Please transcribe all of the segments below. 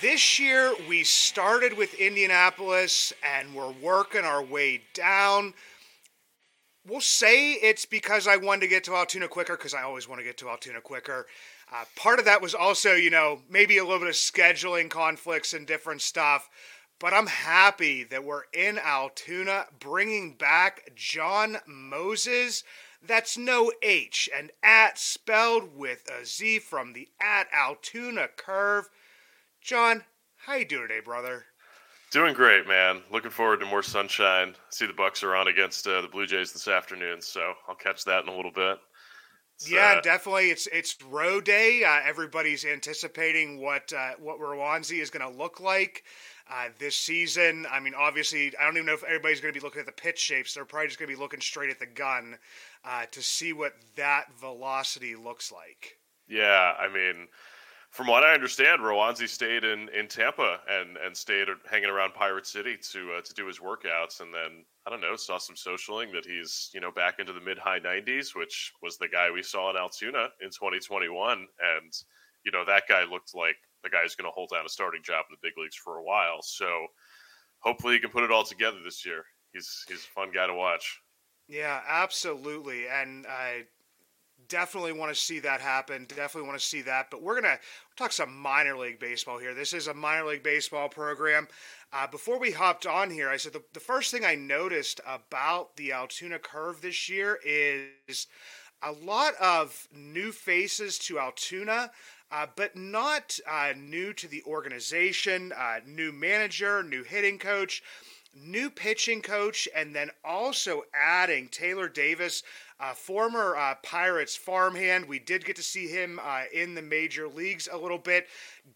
this year we started with Indianapolis and we're working our way down. We'll say it's because I wanted to get to Altoona quicker because I always want to get to Altoona quicker. Uh, part of that was also, you know, maybe a little bit of scheduling conflicts and different stuff. But I'm happy that we're in Altoona bringing back Jon Mozes. That's no H and at spelled with a Z from the at Altoona curve. Jon, how you doing today, brother? Doing great, man. Looking forward to more sunshine. See the Bucs are on against uh, the Blue Jays this afternoon, so I'll catch that in a little bit. It's, yeah, uh, definitely. It's it's row day. Uh, everybody's anticipating what uh, what Roansy is going to look like uh, this season. I mean, obviously, I don't even know if everybody's going to be looking at the pitch shapes. They're probably just going to be looking straight at the gun uh, to see what that velocity looks like. Yeah, I mean, from what I understand, Roansy stayed in, in Tampa and, and stayed hanging around Pirate City to uh, to do his workouts, and then I don't know, saw some socialing that he's you know back into the mid high 90s, which was the guy we saw in Altoona in 2021, and you know that guy looked like the guy who's going to hold down a starting job in the big leagues for a while. So hopefully he can put it all together this year. He's he's a fun guy to watch. Yeah, absolutely, and I definitely want to see that happen. Definitely want to see that. But we're gonna talk some minor league baseball here. This is a minor league baseball program. Uh, before we hopped on here, I said the, the first thing I noticed about the Altoona curve this year is a lot of new faces to Altoona. Uh, but not uh, new to the organization, uh, new manager, new hitting coach, new pitching coach, and then also adding Taylor Davis, uh, former uh, Pirates farmhand. We did get to see him uh, in the major leagues a little bit.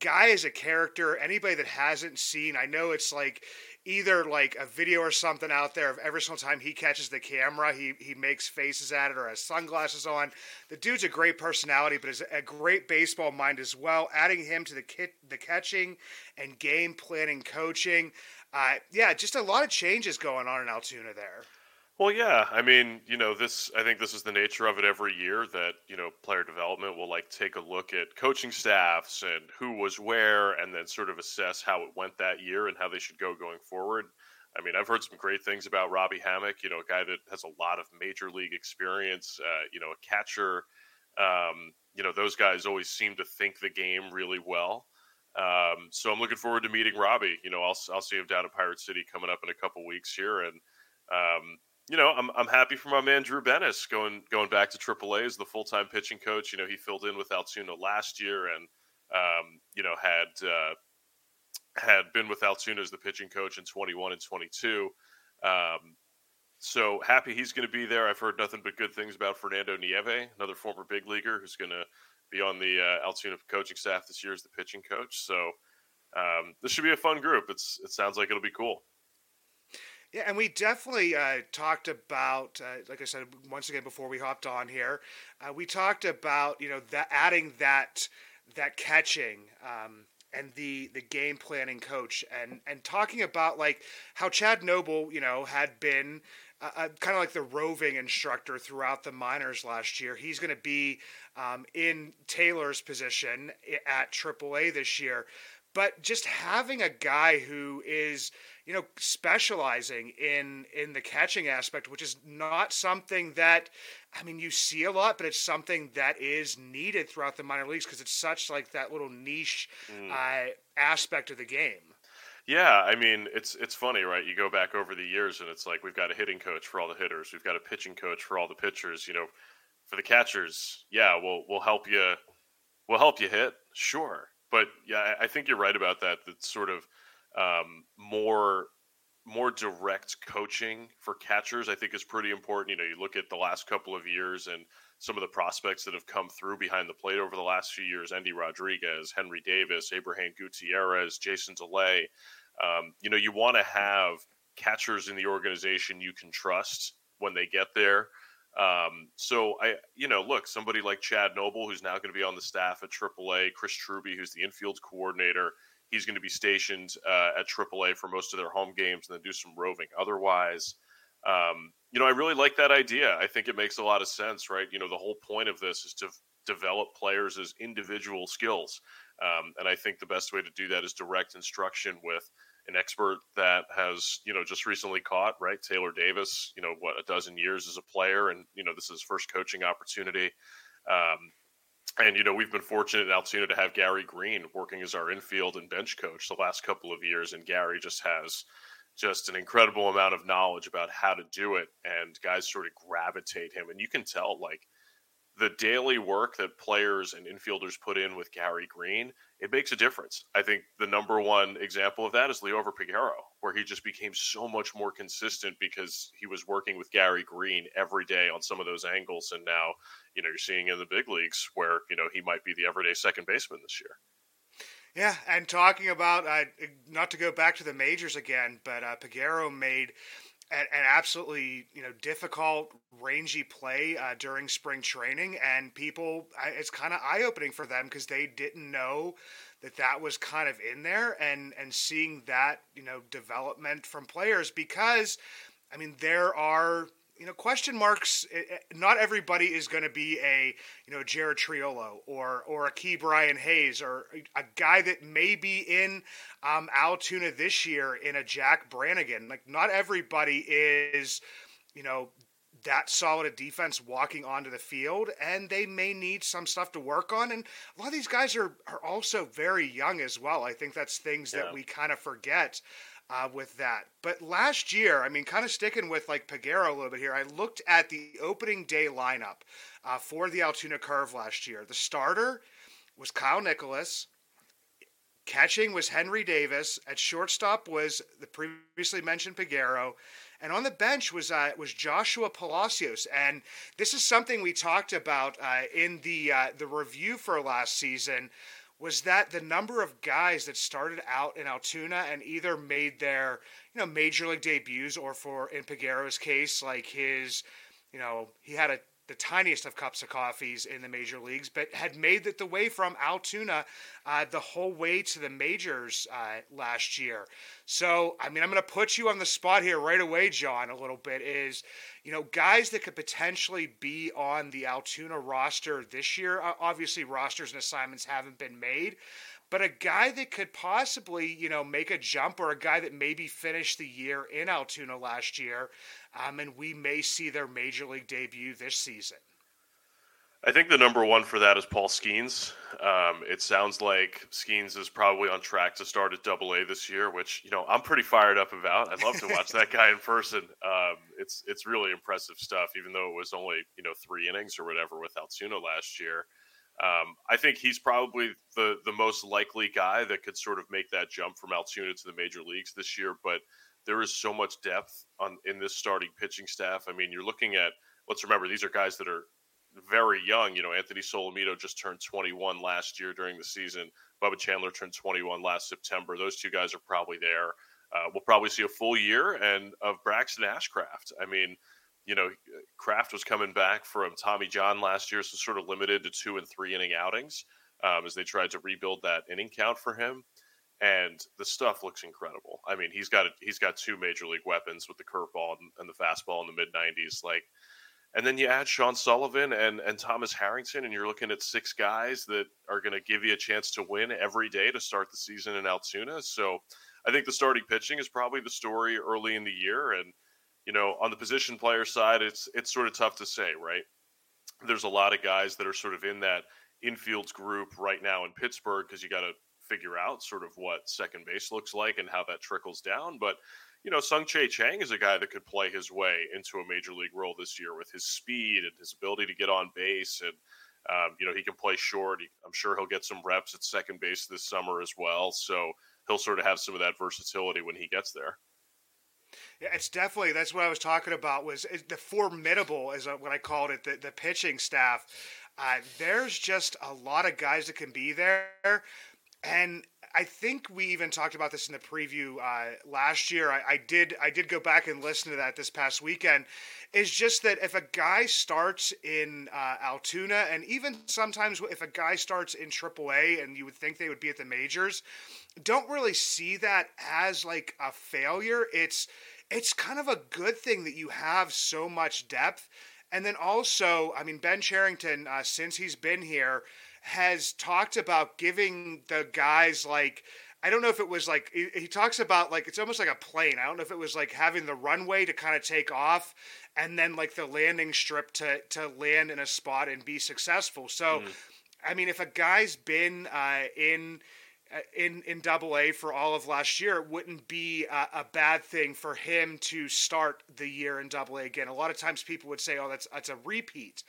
Guy is a character. Anybody that hasn't seen, I know it's like either like a video or something out there of every single time he catches the camera, he he makes faces at it or has sunglasses on. The dude's a great personality, but is a great baseball mind as well. Adding him to the kit, the catching and game planning coaching, uh, yeah, just a lot of changes going on in Altoona there. Well, yeah. I mean, you know, this. I think this is the nature of it every year that you know player development will like take a look at coaching staffs and who was where, and then sort of assess how it went that year and how they should go going forward. I mean, I've heard some great things about Robby Hammock. You know, a guy that has a lot of major league experience. Uh, you know, a catcher. Um, you know, those guys always seem to think the game really well. Um, so I'm looking forward to meeting Robby. You know, I'll I'll see him down at Pirate City coming up in a couple weeks here, and um, you know, I'm I'm happy for my man Drew Benes going going back to AAA as the full time pitching coach. You know, he filled in with Altoona last year, and um, you know had uh, had been with Altoona as the pitching coach in 21 and 22. Um, so happy he's going to be there. I've heard nothing but good things about Fernando Nieve, another former big leaguer who's going to be on the uh, coaching staff this year as the pitching coach. So um, this should be a fun group. It's it sounds like it'll be cool. Yeah, and we definitely uh, talked about, uh, like I said once again before we hopped on here, uh, we talked about you know that adding that that catching um, and the the game planning coach and and talking about like how Chad Noble you know had been uh, uh kind of like the roving instructor throughout the minors last year. He's going to be um, in Taylor's position at AAA this year, but just having a guy who is you know specializing in in the catching aspect which is not something that i mean you see a lot but it's something that is needed throughout the minor leagues because it's such like that little niche mm. uh, aspect of the game yeah, I mean it's it's funny, right? You go back over the years, and it's like we've got a hitting coach for all the hitters, we've got a pitching coach for all the pitchers. You know, for the catchers, yeah, we'll we'll help you, we'll help you hit, sure. But yeah, I think you're right about that. That sort of um, more more direct coaching for catchers, I think, is pretty important. You know, you look at the last couple of years and some of the prospects that have come through behind the plate over the last few years Endy Rodriguez, Henry Davis, Abrahan Gutierrez, Jason Delay. Um, you know, you want to have catchers in the organization you can trust when they get there. Um, so I, you know, look, somebody like Chad Noble, who's now going to be on the staff at AAA, Chris Truby, who's the infield coordinator, he's going to be stationed uh, at AAA for most of their home games and then do some roving. Otherwise, um, you know, I really like that idea. I think it makes a lot of sense, right? You know, the whole point of this is to develop players as individual skills. Um, and I think the best way to do that is direct instruction with an expert that has, you know, just recently caught, right? Taylor Davis, you know, what, a dozen years as a player, and, you know, this is his first coaching opportunity. Um, and, you know, we've been fortunate in Altoona to have Gary Green working as our infield and bench coach the last couple of years. And Gary just has just an incredible amount of knowledge about how to do it. And guys sort of gravitate him. And you can tell, like, the daily work that players and infielders put in with Gary Green, it makes a difference. I think the number one example of that is Liover Peguero, where he just became so much more consistent because he was working with Gary Green every day on some of those angles. And now, you know, you're seeing in the big leagues where, you know, he might be the everyday second baseman this year. Yeah, and talking about uh, not to go back to the majors again, but uh, made an, an, absolutely you know difficult, rangy play uh, during spring training, and people it's kind of eye opening for them because they didn't know that that was kind of in there, and and seeing that you know development from players because I mean there are you know, question marks. Eh, eh, not everybody is going to be a you know Jared Triolo or or a Ke'Bryan Hayes or a guy that may be in um, Altoona this year in a Jack Brannigan. Like not everybody is you know that solid a defense walking onto the field, and they may need some stuff to work on. And a lot of these guys are are also very young as well. I think that's things yeah. that we kind of forget uh, with that. But last year, I mean, kind of sticking with like Peguero a little bit here, I looked at the opening day lineup uh, for the Altoona Curve last year. The starter was Kyle Nicolas. Catching was Henry Davis. At shortstop was the previously mentioned Peguero. And on the bench was uh, was Joshua Palacios, and this is something we talked about uh, in the uh, the review for last season was that the number of guys that started out in Altoona and either made their, you know, major league debuts or for in Peguero's case, like his, you know, he had a the tiniest of cups of coffees in the major leagues, but had made it the way from Altoona uh, the whole way to the majors uh, last year. So, I mean, I'm going to put you on the spot here right away, Jon, a little bit. Is, you know, guys that could potentially be on the Altoona roster this year. Obviously, rosters and assignments haven't been made. But a guy that could possibly, you know, make a jump, or a guy that maybe finished the year in Altoona last year, um, and we may see their major league debut this season. I think the number one for that is Paul Skenes. Um, it sounds like Skeens is probably on track to start at Double A this year, which you know I'm pretty fired up about. I'd love to watch that guy in person. Um, it's it's really impressive stuff, even though it was only you know three innings or whatever with Altoona last year. Um, I think he's probably the the most likely guy that could sort of make that jump from Altoona to the major leagues this year. But there is so much depth on in this starting pitching staff. I mean, you're looking at let's remember these are guys that are very young. You know, Anthony Solometo just turned 21 last year during the season. Bubba Chandler turned 21 last September. Those two guys are probably there. Uh, we'll probably see a full year and of Braxton Ashcraft. I mean, you know, Kraft was coming back from Tommy John last year, so sort of limited to two and three inning outings um, as they tried to rebuild that inning count for him and the stuff looks incredible. I mean, he's got a, he's got two major league weapons with the curveball and, and the fastball in the mid 90s. Like, and then you add Sean Sullivan and and Thomas Harrington, and you're looking at six guys that are going to give you a chance to win every day to start the season in Altoona. So, I think the starting pitching is probably the story early in the year, and you know, on the position player side, it's it's sort of tough to say, right? There's a lot of guys that are sort of in that infields group right now in Pittsburgh because you got to figure out sort of what second base looks like and how that trickles down. But you know, Tsung-Che Cheng is a guy that could play his way into a major league role this year with his speed and his ability to get on base. And, um, you know, he can play short. I'm sure he'll get some reps at second base this summer as well. So he'll sort of have some of that versatility when he gets there. Yeah, it's definitely that's what I was talking about. Was the formidable, is what I called it, the, the pitching staff. Uh, there's just a lot of guys that can be there, and I think we even talked about this in the preview uh, last year. I, I, did I did go back and listen to that this past weekend. Is just that if a guy starts in uh, Altoona, and even sometimes if a guy starts in AAA, and you would think they would be at the majors, don't really see that as like a failure. It's it's kind of a good thing that you have so much depth And then also, I mean, Ben Cherington, uh, since he's been here, has talked about giving the guys like I don't know if it was like he, he, talks about like it's almost like a plane. I don't know if it was like having the runway to kind of take off and then like the landing strip to to land in a spot and be successful. So, mm. I mean, if a guy's been uh, in uh, in in Double A for all of last year, it wouldn't be a, a, bad thing for him to start the year in Double A again. A lot of times people would say, "Oh, that's that's a repeat,"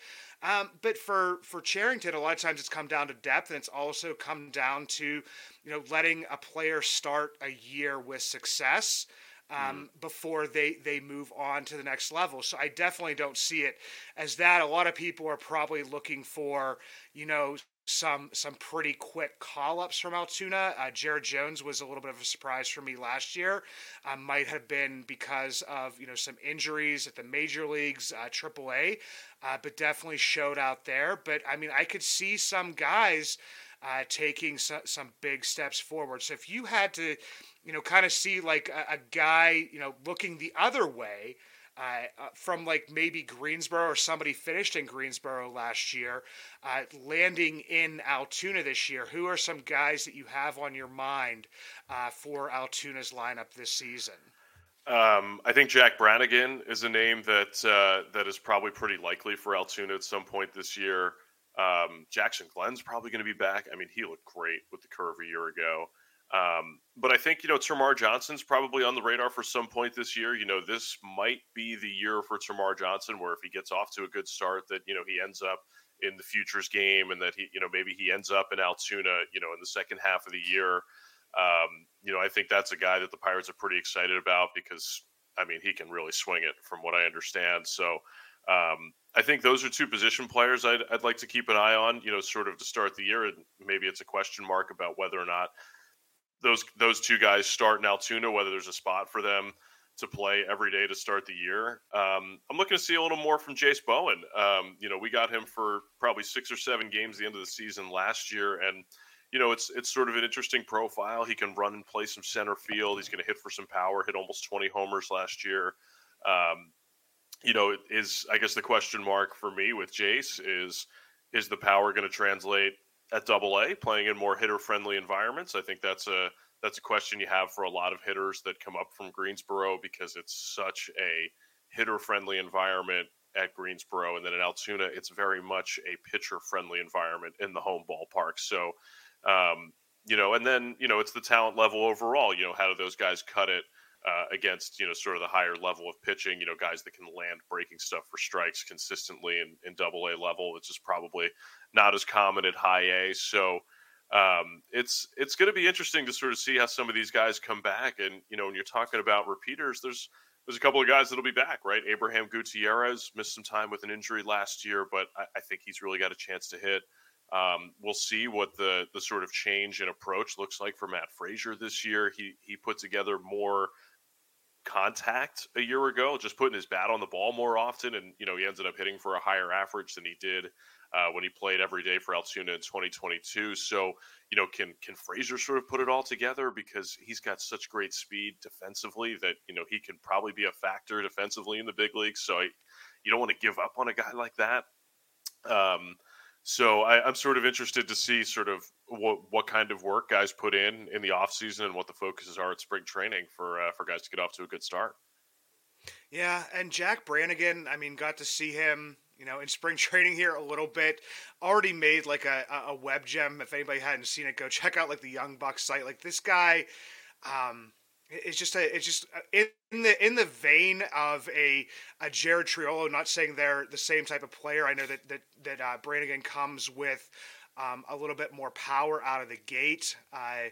um, but for for Cherington, a lot of times it's come down to depth, and it's also come down to you know letting a player start a year with success um, mm. before they they move on to the next level. So I definitely don't see it as that. A lot of people are probably looking for you know some some pretty quick call ups from Altoona. Uh, Jared Jones was a little bit of a surprise for me last year. Uh, might have been because of you know some injuries at the major leagues, uh, AAA, uh, but definitely showed out there. But I mean, I could see some guys uh, taking so, some big steps forward. So if you had to, you know, kind of see like a, a guy, you know, looking the other way. Uh, uh, from like maybe Greensboro or somebody finished in Greensboro last year, uh, landing in Altoona this year. Who are some guys that you have on your mind uh, for Altoona's lineup this season? Um, I think Jack Brannigan is a name that uh, that is probably pretty likely for Altoona at some point this year. Um, Jackson Glenn's probably going to be back. I mean, he looked great with the curve a year ago. Um, but I think, you know, Termarr Johnson's probably on the radar for some point this year. You know, this might be the year for Termarr Johnson where if he gets off to a good start, that, you know, he ends up in the futures game and that he, you know, maybe he ends up in Altoona, you know, in the second half of the year. Um, you know, I think that's a guy that the Pirates are pretty excited about because, I mean, he can really swing it from what I understand. So, um, I think those are two position players I'd, I'd like to keep an eye on, you know, sort of to start the year. And maybe it's a question mark about whether or not those those two guys start in Altoona, whether there's a spot for them to play every day to start the year. Um, I'm looking to see a little more from Jase Bowen. Um, you know, we got him for probably six or seven games the end of the season last year, and you know, it's it's sort of an interesting profile. He can run and play some center field. He's going to hit for some power. Hit almost 20 homers last year. Um, you know, is I guess the question mark for me with Jase is is the power going to translate at Double A, playing in more hitter friendly environments? I think that's a that's a question you have for a lot of hitters that come up from Greensboro because it's such a hitter friendly environment at Greensboro, and then in Altoona, it's very much a pitcher friendly environment in the home ballpark. So, um, you know, and then you know, it's the talent level overall. You know, how do those guys cut it? Uh, against you know sort of the higher level of pitching. You know, guys that can land breaking stuff for strikes consistently in, in Double A level, which is probably not as common at High A. So um, it's it's going to be interesting to sort of see how some of these guys come back. And you know, when you're talking about repeaters, there's there's a couple of guys that'll be back, right? Abrahan Gutierrez missed some time with an injury last year, but I, I think he's really got a chance to hit. Um, we'll see what the the sort of change in approach looks like for Matt Fraizer this year. He he put together more contact a year ago, just putting his bat on the ball more often, and you know he ended up hitting for a higher average than he did uh, when he played every day for Altoona in 2022. So you know, can can Fraizer sort of put it all together because he's got such great speed defensively that you know he can probably be a factor defensively in the big leagues. So I, you don't want to give up on a guy like that. Um, so I, am sort of interested to see sort of what what kind of work guys put in in the off season and what the focuses are at spring training for uh, for guys to get off to a good start. Yeah, and Jack Brannigan, I mean, got to see him, you know, in spring training here a little bit. Already made like a, a web gem. If anybody hadn't seen it, go check out like the Young Bucs site. Like this guy, um, it's just a, it's just uh, in the in the vein of a a Jared Triolo. Not saying they're the same type of player. I know that that that uh, Brannigan comes with um, a little bit more power out of the gate. Uh,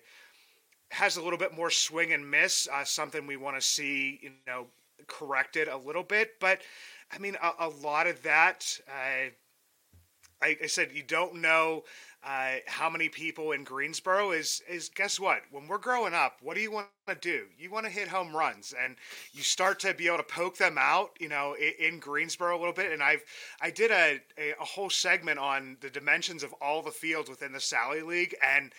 has a little bit more swing and miss. Uh, something we want to see, you know, corrected a little bit. But I mean, a, a lot of that. Uh, I, I said you don't know uh, how many people in Greensboro is is guess what? When we're growing up, what do you want to do? You want to hit home runs, and you start to be able to poke them out, you know, in, in Greensboro a little bit. And I've I did a, a, a whole segment on the dimensions of all the fields within the Sally League, and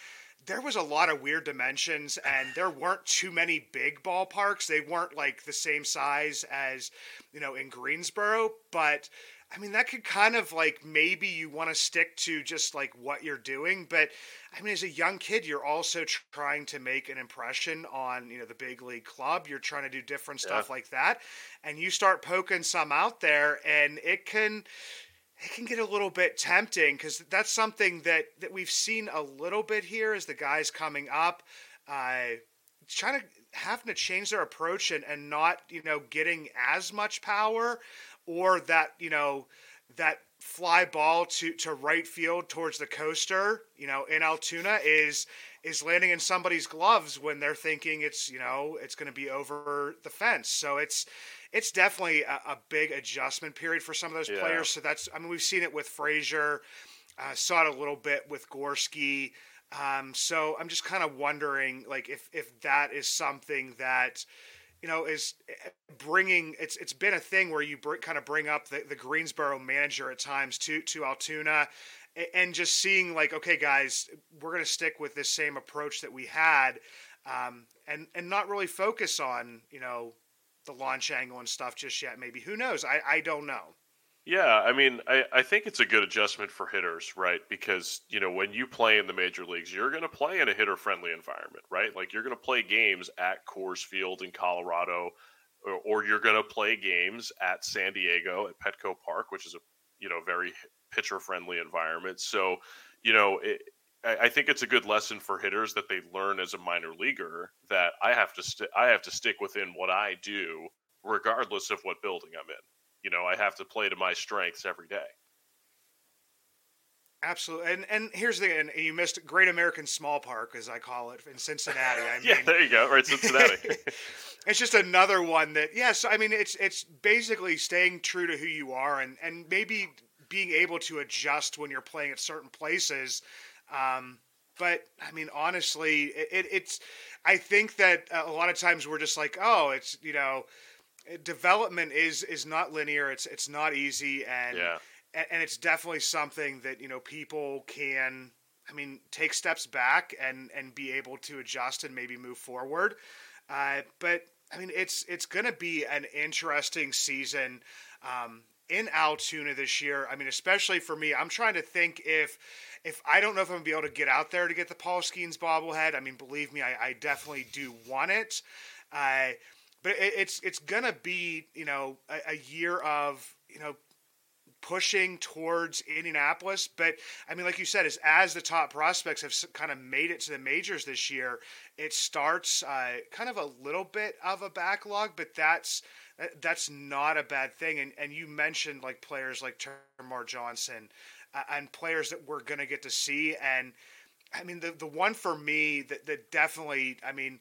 there was a lot of weird dimensions, and there weren't too many big ballparks. They weren't like the same size as you know in Greensboro, but I mean, that could kind of like maybe you want to stick to just like what you're doing, but I mean, as a young kid, you're also trying to make an impression on you know the big league club. You're trying to do different stuff yeah. like that, and you start poking some out there, and it can it can get a little bit tempting because that's something that that we've seen a little bit here as the guys coming up, uh, trying to having to change their approach and, and not you know getting as much power or that you know that fly ball to to right field towards the coaster, you know, in Altoona is is landing in somebody's gloves when they're thinking it's you know it's going to be over the fence. So it's it's definitely a, a, big adjustment period for some of those yeah. players. So that's I mean we've seen it with Fraizer, uh, saw it a little bit with Gorski. Um, so I'm just kind of wondering like if if that is something that you know, is eh, bringing it's it's been a thing where you br- kind of bring up the, the Greensboro manager at times to to Altoona, and just seeing like, okay, guys, we're going to stick with this same approach that we had, um, and and not really focus on you know the launch angle and stuff just yet. Maybe who knows? I I don't know. Yeah, I mean, I, I think it's a good adjustment for hitters, right? Because, you know, when you play in the major leagues, you're going to play in a hitter friendly environment, right? Like you're going to play games at Coors Field in Colorado, or, or you're going to play games at San Diego at Petco Park, which is a, you know, very pitcher friendly environment. So, you know, it, I, I think it's a good lesson for hitters that they learn as a minor leaguer that I have to st- I have to stick within what I do regardless of what building I'm in you know, I have to play to my strengths every day. Absolutely, and and here's the and you missed Great American Small Park, as I call it, in Cincinnati. I mean, yeah, there you go, right, Cincinnati. it's just another one that, yes, I mean, it's it's basically staying true to who you are, and and maybe being able to adjust when you're playing at certain places. Um, but I mean, honestly, it, it, it's. I think that a lot of times we're just like, oh, it's you know development is is not linear. It's it's not easy, and yeah. and it's definitely something that you know people can. I mean, take steps back and and be able to adjust and maybe move forward. Uh, but I mean, it's it's going to be an interesting season. Um, in Altoona this year. I mean, especially for me, I'm trying to think if if I don't know if I'm gonna be able to get out there to get the Paul Skenes bobblehead. I mean, believe me, I, I definitely do want it. Uh, but it, it's it's gonna be you know a, a year of you know pushing towards Indianapolis. But I mean, like you said, is as the top prospects have kind of made it to the majors this year, it starts uh, kind of a little bit of a backlog, but that's that's not a bad thing. And and you mentioned like players like Termarr Johnson uh, and players that we're gonna get to see. And I mean, the the one for me that that definitely, I mean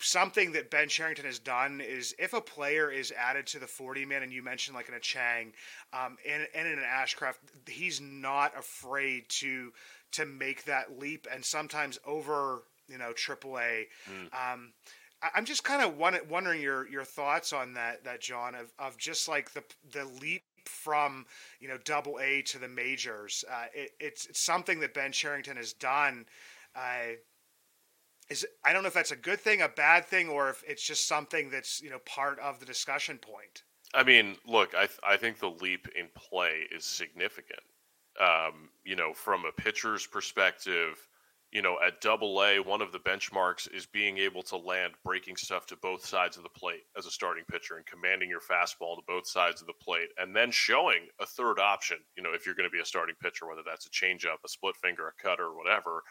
something that Ben Cherington has done is if a player is added to the 40 man, and you mentioned like in a Cheng um, and, and in an Ashcraft, he's not afraid to to make that leap and sometimes over you know AAA. Mm. Um, I, am just kind of wondering your your thoughts on that that Jon of, of just like the the leap from you know double A to the majors. Uh, it, it's, it's something that Ben Cherington has done. Uh, is I don't know if that's a good thing, a bad thing, or if it's just something that's you know part of the discussion point. I mean, look, I th- I think the leap in play is significant. Um, you know, from a pitcher's perspective, you know, at Double A, one of the benchmarks is being able to land breaking stuff to both sides of the plate as a starting pitcher and commanding your fastball to both sides of the plate, and then showing a third option. You know, if you're going to be a starting pitcher, whether that's a changeup, a split finger, a cutter, whatever.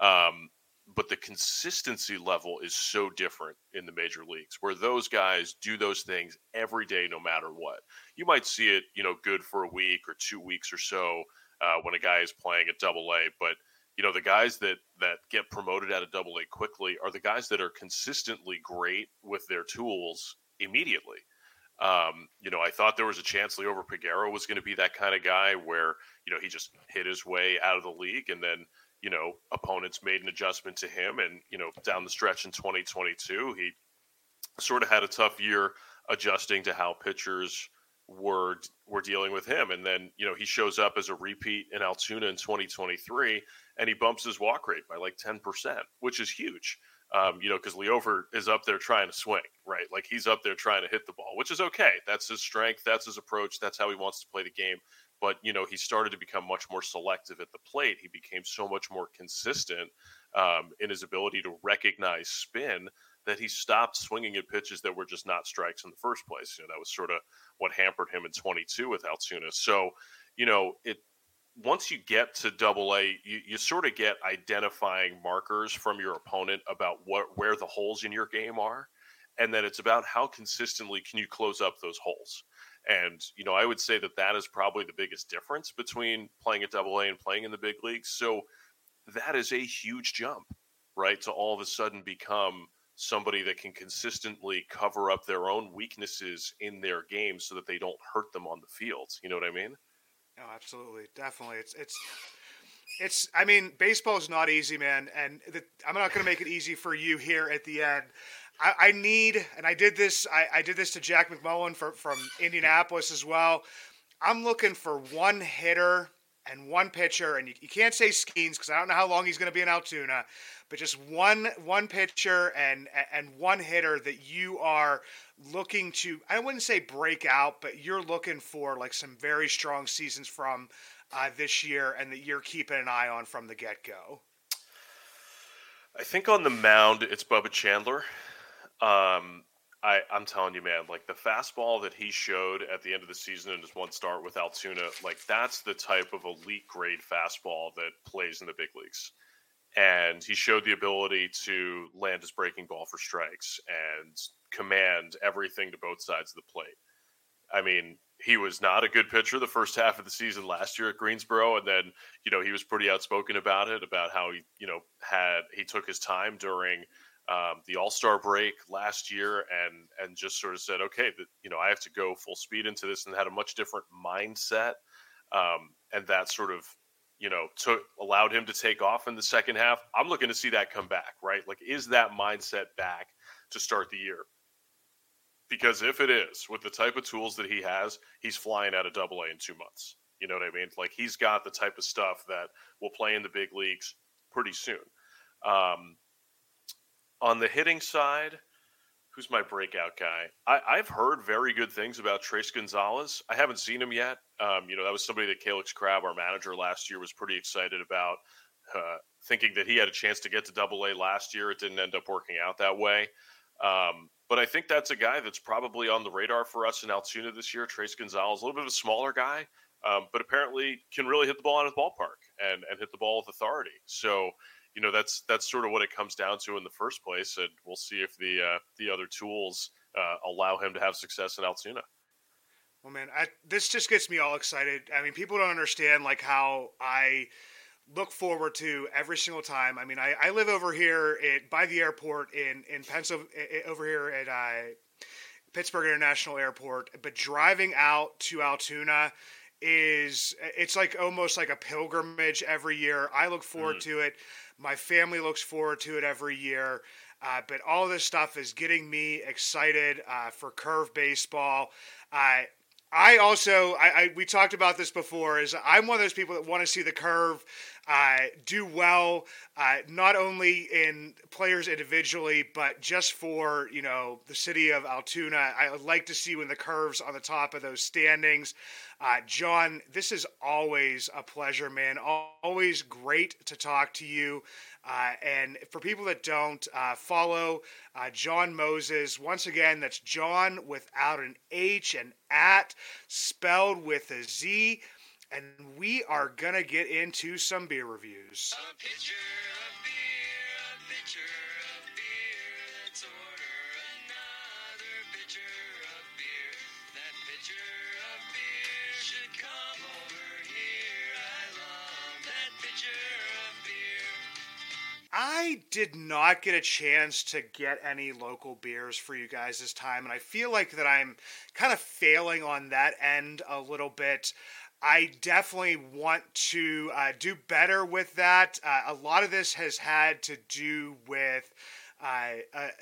Um, but the consistency level is so different in the major leagues where those guys do those things every day no matter what. You might see it you know good for a week or two weeks or so uh, when a guy is playing at double a but you know the guys that that get promoted out of double a quickly are the guys that are consistently great with their tools immediately. Um, you know, I thought there was a chance Liover Peguero was going to be that kind of guy where, you know, he just hit his way out of the league and then you know, opponents made an adjustment to him. And, you know, down the stretch in 2022, he sort of had a tough year adjusting to how pitchers were were dealing with him. And then, you know, he shows up as a repeat in Altoona in 2023 and he bumps his walk rate by like 10%, which is huge. Um, you know, because Liover is up there trying to swing, right? Like he's up there trying to hit the ball, which is okay. That's his strength. That's his approach. That's how he wants to play the game. But you know, he started to become much more selective at the plate. He became so much more consistent um, in his ability to recognize spin that he stopped swinging at pitches that were just not strikes in the first place. You know, that was sort of what hampered him in 22 with Altoona. So, you know, it once you get to double A, you, you sort of get identifying markers from your opponent about what where the holes in your game are. And then it's about how consistently can you close up those holes. And, you know, I would say that that is probably the biggest difference between playing at double A and playing in the big leagues. So that is a huge jump, right? To all of a sudden become somebody that can consistently cover up their own weaknesses in their game so that they don't hurt them on the field. You know what I mean? No, absolutely, definitely. It's it's it's. I mean, baseball is not easy, man, and the, I'm not going to make it easy for you here at the end. I, I need, and I did this. I, I did this to Jack McMullen for, from Indianapolis as well. I'm looking for one hitter and one pitcher, and you, you can't say Skenes because I don't know how long he's going to be in Altoona, but just one one pitcher and and one hitter that you are looking to. I wouldn't say break out, but you're looking for like some very strong seasons from uh, this year, and that you're keeping an eye on from the get go. I think on the mound, it's Bubba Chandler. Um, I, I'm telling you, man, like the fastball that he showed at the end of the season in his one start with Altoona, like that's the type of elite grade fastball that plays in the big leagues. And he showed the ability to land his breaking ball for strikes and command everything to both sides of the plate. I mean, he was not a good pitcher the first half of the season last year at Greensboro, and then you know he was pretty outspoken about it, about how he you know had he took his time during um, the All Star break last year, and and just sort of said, okay, you know I have to go full speed into this, and had a much different mindset, um, and that sort of you know took allowed him to take off in the second half. I'm looking to see that come back, right? Like, is that mindset back to start the year? Because if it is, with the type of tools that he has, he's flying out of Double A in two months. You know what I mean? Like he's got the type of stuff that will play in the big leagues pretty soon. Um, on the hitting side, who's my breakout guy? I, have heard very good things about Tres Gonzalez. I haven't seen him yet. Um, you know, that was somebody that Callix Crabbe, our manager last year, was pretty excited about, uh, thinking that he had a chance to get to Double A last year. It didn't end up working out that way. Um, but I think that's a guy that's probably on the radar for us in Altoona this year. Tres Gonzalez, a little bit of a smaller guy, um, but apparently can really hit the ball out of the ballpark and, and hit the ball with authority. So you know that's that's sort of what it comes down to in the first place, and we'll see if the uh, the other tools uh, allow him to have success in Altoona. Well, man, I, this just gets me all excited. I mean, people don't understand like how I look forward to every single time. I mean, I, I live over here at, by the airport in in Pennsylvania, over here at uh, Pittsburgh International Airport, but driving out to Altoona is it's like almost like a pilgrimage every year. I look forward mm. to it. My family looks forward to it every year. Uh, but all this stuff is getting me excited uh, for curve baseball. Uh, I also, I, I, we talked about this before. Is I'm one of those people that want to see the curve uh, do well, uh, not only in players individually, but just for you know the city of Altoona. I would like to see when the curves on the top of those standings. Uh, Jon, this is always a pleasure, man. Always great to talk to you. Uh, and for people that don't uh, follow uh, Jon Mozes, once again, that's Jon without an H and at spelled with a Z. And we are going to get into some beer reviews. I did not get a chance to get any local beers for you guys this time, and I feel like that I'm kind of failing on that end a little bit. I definitely want to uh, do better with that. Uh, a lot of this has had to do with uh,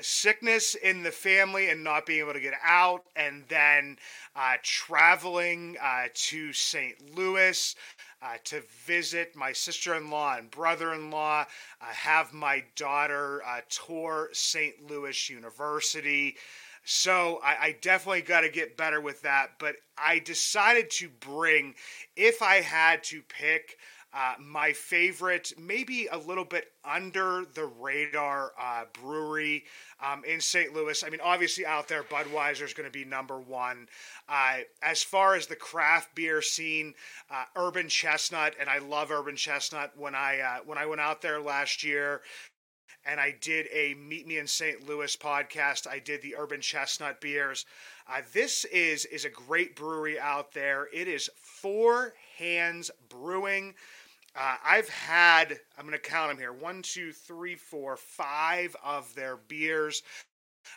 sickness in the family and not being able to get out, and then uh, traveling uh, to St. Louis uh, to visit my sister in law and brother in law, have my daughter tour St. Louis University. So I, I definitely got to get better with that. But I decided to bring, if I had to pick, uh, my favorite, maybe a little bit under the radar uh, brewery um, in St. Louis. I mean, obviously out there, Budweiser is going to be number one. Uh, as far as the craft beer scene, uh, Urban Chestnut, and I love Urban Chestnut. When I uh, when I went out there last year, and I did a Meet Me in St. Louis podcast. I did the Urban Chestnut beers. Uh, this is is a great brewery out there. It is Four Hands Brewing. Uh, I've had, I'm going to count them here one, two, three, four, five of their beers.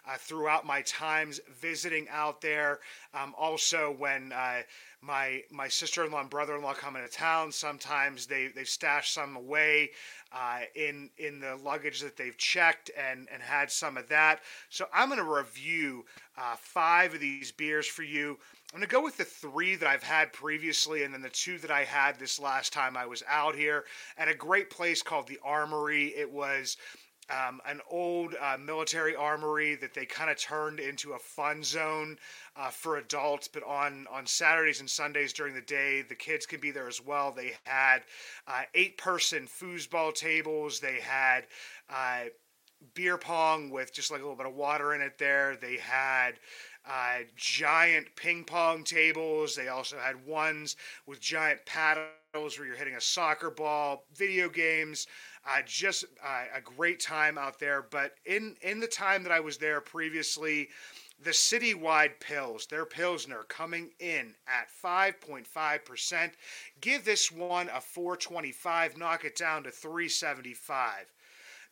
Uh, throughout my times visiting out there, um, also when uh, my my sister-in-law and brother-in-law come into town, sometimes they they stash some away uh, in in the luggage that they've checked and and had some of that. So I'm going to review uh, five of these beers for you. I'm going to go with the three that I've had previously and then the two that I had this last time I was out here at a great place called the Armory. It was um, an old uh, military armory that they kind of turned into a fun zone uh, for adults. But on on Saturdays and Sundays during the day, the kids can be there as well. They had uh, eight person foosball tables. They had uh, beer pong with just like a little bit of water in it there. They had uh, giant ping pong tables. They also had ones with giant paddles where you're hitting a soccer ball, video games. Uh, just uh, a great time out there. But in in the time that I was there previously, the citywide pills, their Pilsner coming in at 5.5%. Give this one a 425, knock it down to 375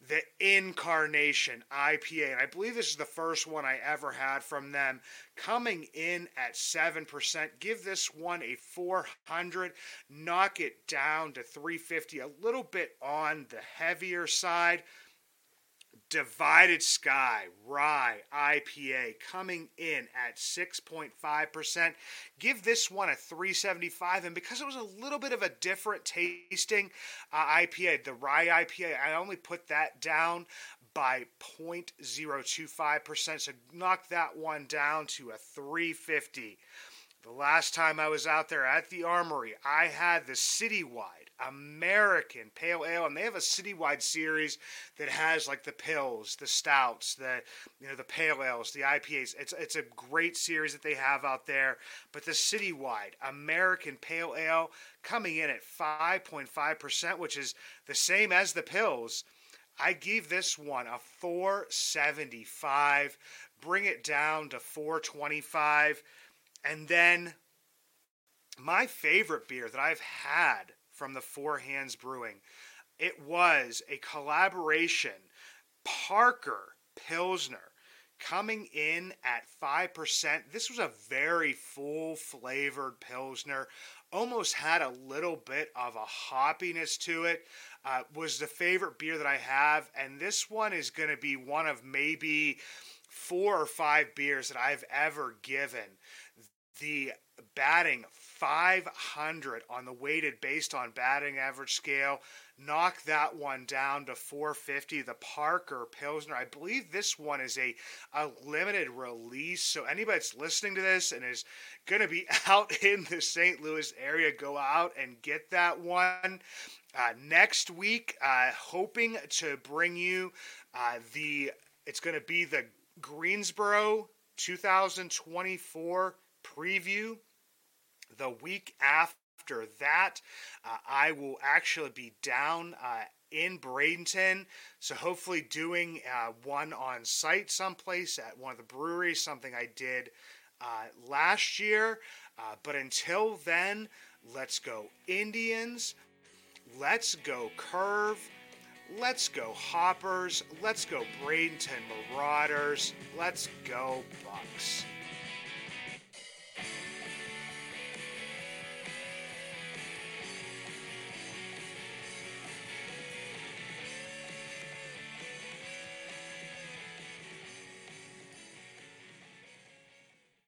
the Incarnation IPA. And I believe this is the first one I ever had from them, coming in at 7%. Give this one a 400, knock it down to 350, a little bit on the heavier side. Divided Sky Rye IPA coming in at 6.5%. Give this one a 375 and because it was a little bit of a different tasting uh, IPA, the Rye IPA, I only put that down by 0.025%, so knock that one down to a 350. The last time I was out there at the Armory, I had the Citywide American Pale Ale, and they have a citywide series that has like the pills, the stouts, the you know the pale ales, the IPAs. It's it's a great series that they have out there. But the citywide American Pale Ale coming in at five point five percent, which is the same as the pills. I give this one a 475, bring it down to 425, and then my favorite beer that I've had from the Four Hands Brewing. It was a collaboration. Parker Pilsner coming in at 5%. This was a very full flavored Pilsner. Almost had a little bit of a hoppiness to it. Uh, was the favorite beer that I have. And this one is going to be one of maybe four or five beers that I've ever given. The batting 500 on the weighted based on batting average scale. Knock that one down to 450. The Parker Pilsner. I believe this one is a, a limited release. So anybody that's listening to this and is going to be out in the St. Louis area, go out and get that one. Uh, next week, uh, hoping to bring you uh, the, it's going to be the Greensboro 2024 preview the week after that, uh, I will actually be down uh, in Bradenton. So hopefully doing uh, one on site someplace at one of the breweries, something I did uh, last year. Uh, but until then, let's go Indians. Let's go Curve. Let's go Hoppers. Let's go Bradenton Marauders. Let's go Bucs.